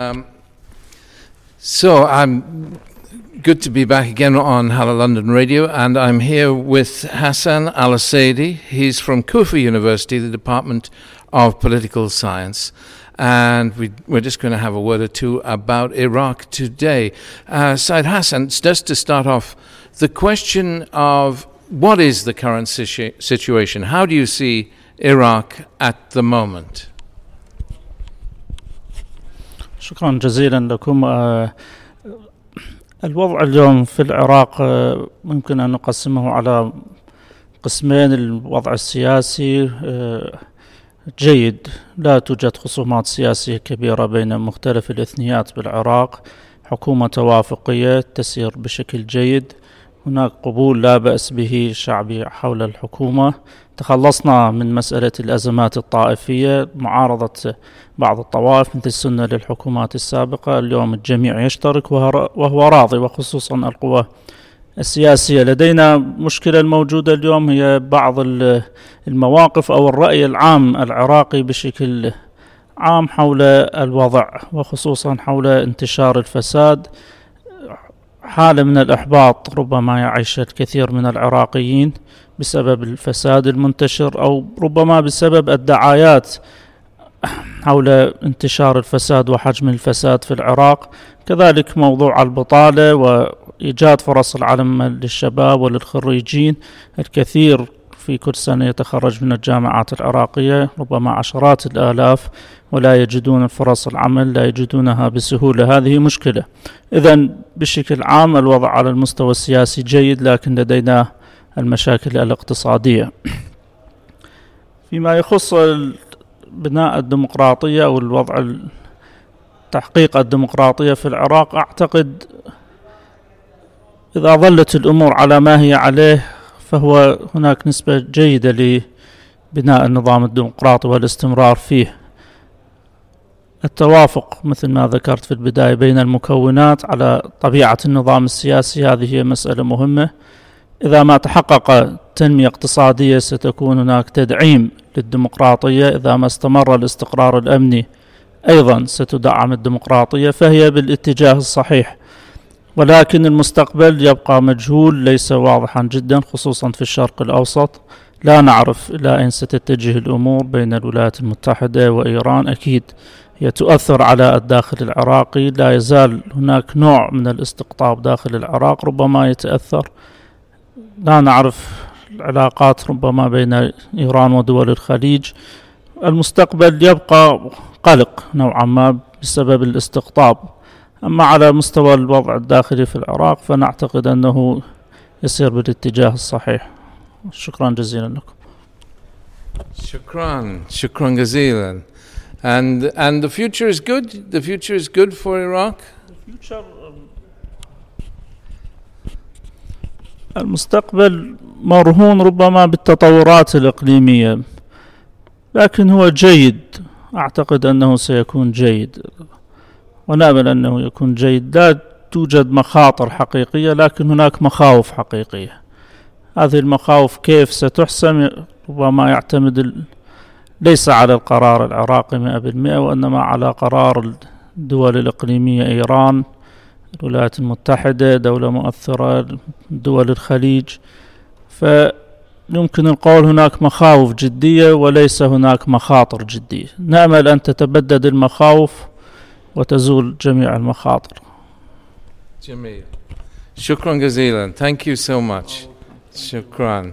Um, so I'm good to be back again on Hala London Radio, and I'm here with Hassan Al Asaidi. He's from Kufa University, the Department of Political Science. And we, are just going to have a word or two about Iraq today. Uh, Said Hassan, just to start off, the question of what is the current situ- situation? How do you see Iraq at the moment? شكرا جزيلا لكم. الوضع اليوم في العراق ممكن أن نقسمه على قسمين الوضع السياسي جيد. لا توجد خصومات سياسية كبيرة بين مختلف الإثنيات بالعراق. حكومة توافقية تسير بشكل جيد. هناك قبول لا بأس به شعبي حول الحكومة. تخلصنا من مسألة الأزمات الطائفية معارضة بعض الطوائف مثل السنة للحكومات السابقة. اليوم الجميع يشترك وهو راضي وخصوصا القوى السياسية. لدينا مشكلة الموجودة اليوم هي بعض المواقف أو الرأي العام العراقي بشكل عام حول الوضع وخصوصا حول انتشار الفساد. حالة من الإحباط ربما يعيش الكثير من العراقيين بسبب الفساد المنتشر أو ربما بسبب الدعايات حول انتشار الفساد وحجم الفساد في العراق. كذلك موضوع البطالة وإيجاد فرص العمل للشباب وللخريجين الكثير في كل سنة يتخرج من الجامعات العراقية ربما عشرات الآلاف ولا يجدون فرص العمل لا يجدونها بسهولة. هذه مشكلة. إذا بشكل عام الوضع على المستوى السياسي جيد لكن لدينا المشاكل الاقتصادية. فيما يخص بناء الديمقراطية أو الوضع تحقيق الديمقراطية في العراق أعتقد إذا ظلت الأمور على ما هي عليه فهو هناك نسبة جيدة لبناء النظام الديمقراطي والاستمرار فيه. التوافق مثل ما ذكرت في البداية بين المكونات على طبيعة النظام السياسي هذه هي مسألة مهمة. إذا ما تحقق تنمية اقتصادية ستكون هناك تدعيم للديمقراطية. إذا ما استمر الاستقرار الأمني أيضا ستدعم الديمقراطية فهي بالاتجاه الصحيح. ولكن المستقبل يبقى مجهول ليس واضحا جدا خصوصا في الشرق الأوسط. لا نعرف إلى أين ستتجه الأمور بين الولايات المتحدة وإيران. أكيد هي تؤثر على الداخل العراقي. لا يزال هناك نوع من الاستقطاب داخل العراق ربما يتأثر. لا نعرف العلاقات ربما بين إيران ودول الخليج. المستقبل يبقى قلق نوعا ما بسبب الاستقطاب. أما على مستوى الوضع الداخلي في العراق فنعتقد أنه يسير بالاتجاه الصحيح. شكرا جزيلا لكم. شكرا شكرا جزيلا. And and the future is good? The future is good for Iraq? the future المستقبل مرهون ربما بالتطورات الإقليمية لكن هو جيد. أعتقد أنه سيكون جيد. ونأمل أنه يكون جيد. لا توجد مخاطر حقيقية لكن هناك مخاوف حقيقية. هذه المخاوف كيف ستحسم ربما يعتمد ليس على القرار العراقي مئة بالمئة وإنما على قرار الدول الإقليمية إيران الولايات المتحدة دولة مؤثرة دول الخليج. فيمكن القول هناك مخاوف جدية وليس هناك مخاطر جدية. نأمل أن تتبدد المخاوف وتزول جميع المخاطر. جميل. شكرا جزيلا. Thank you so much. شكرا.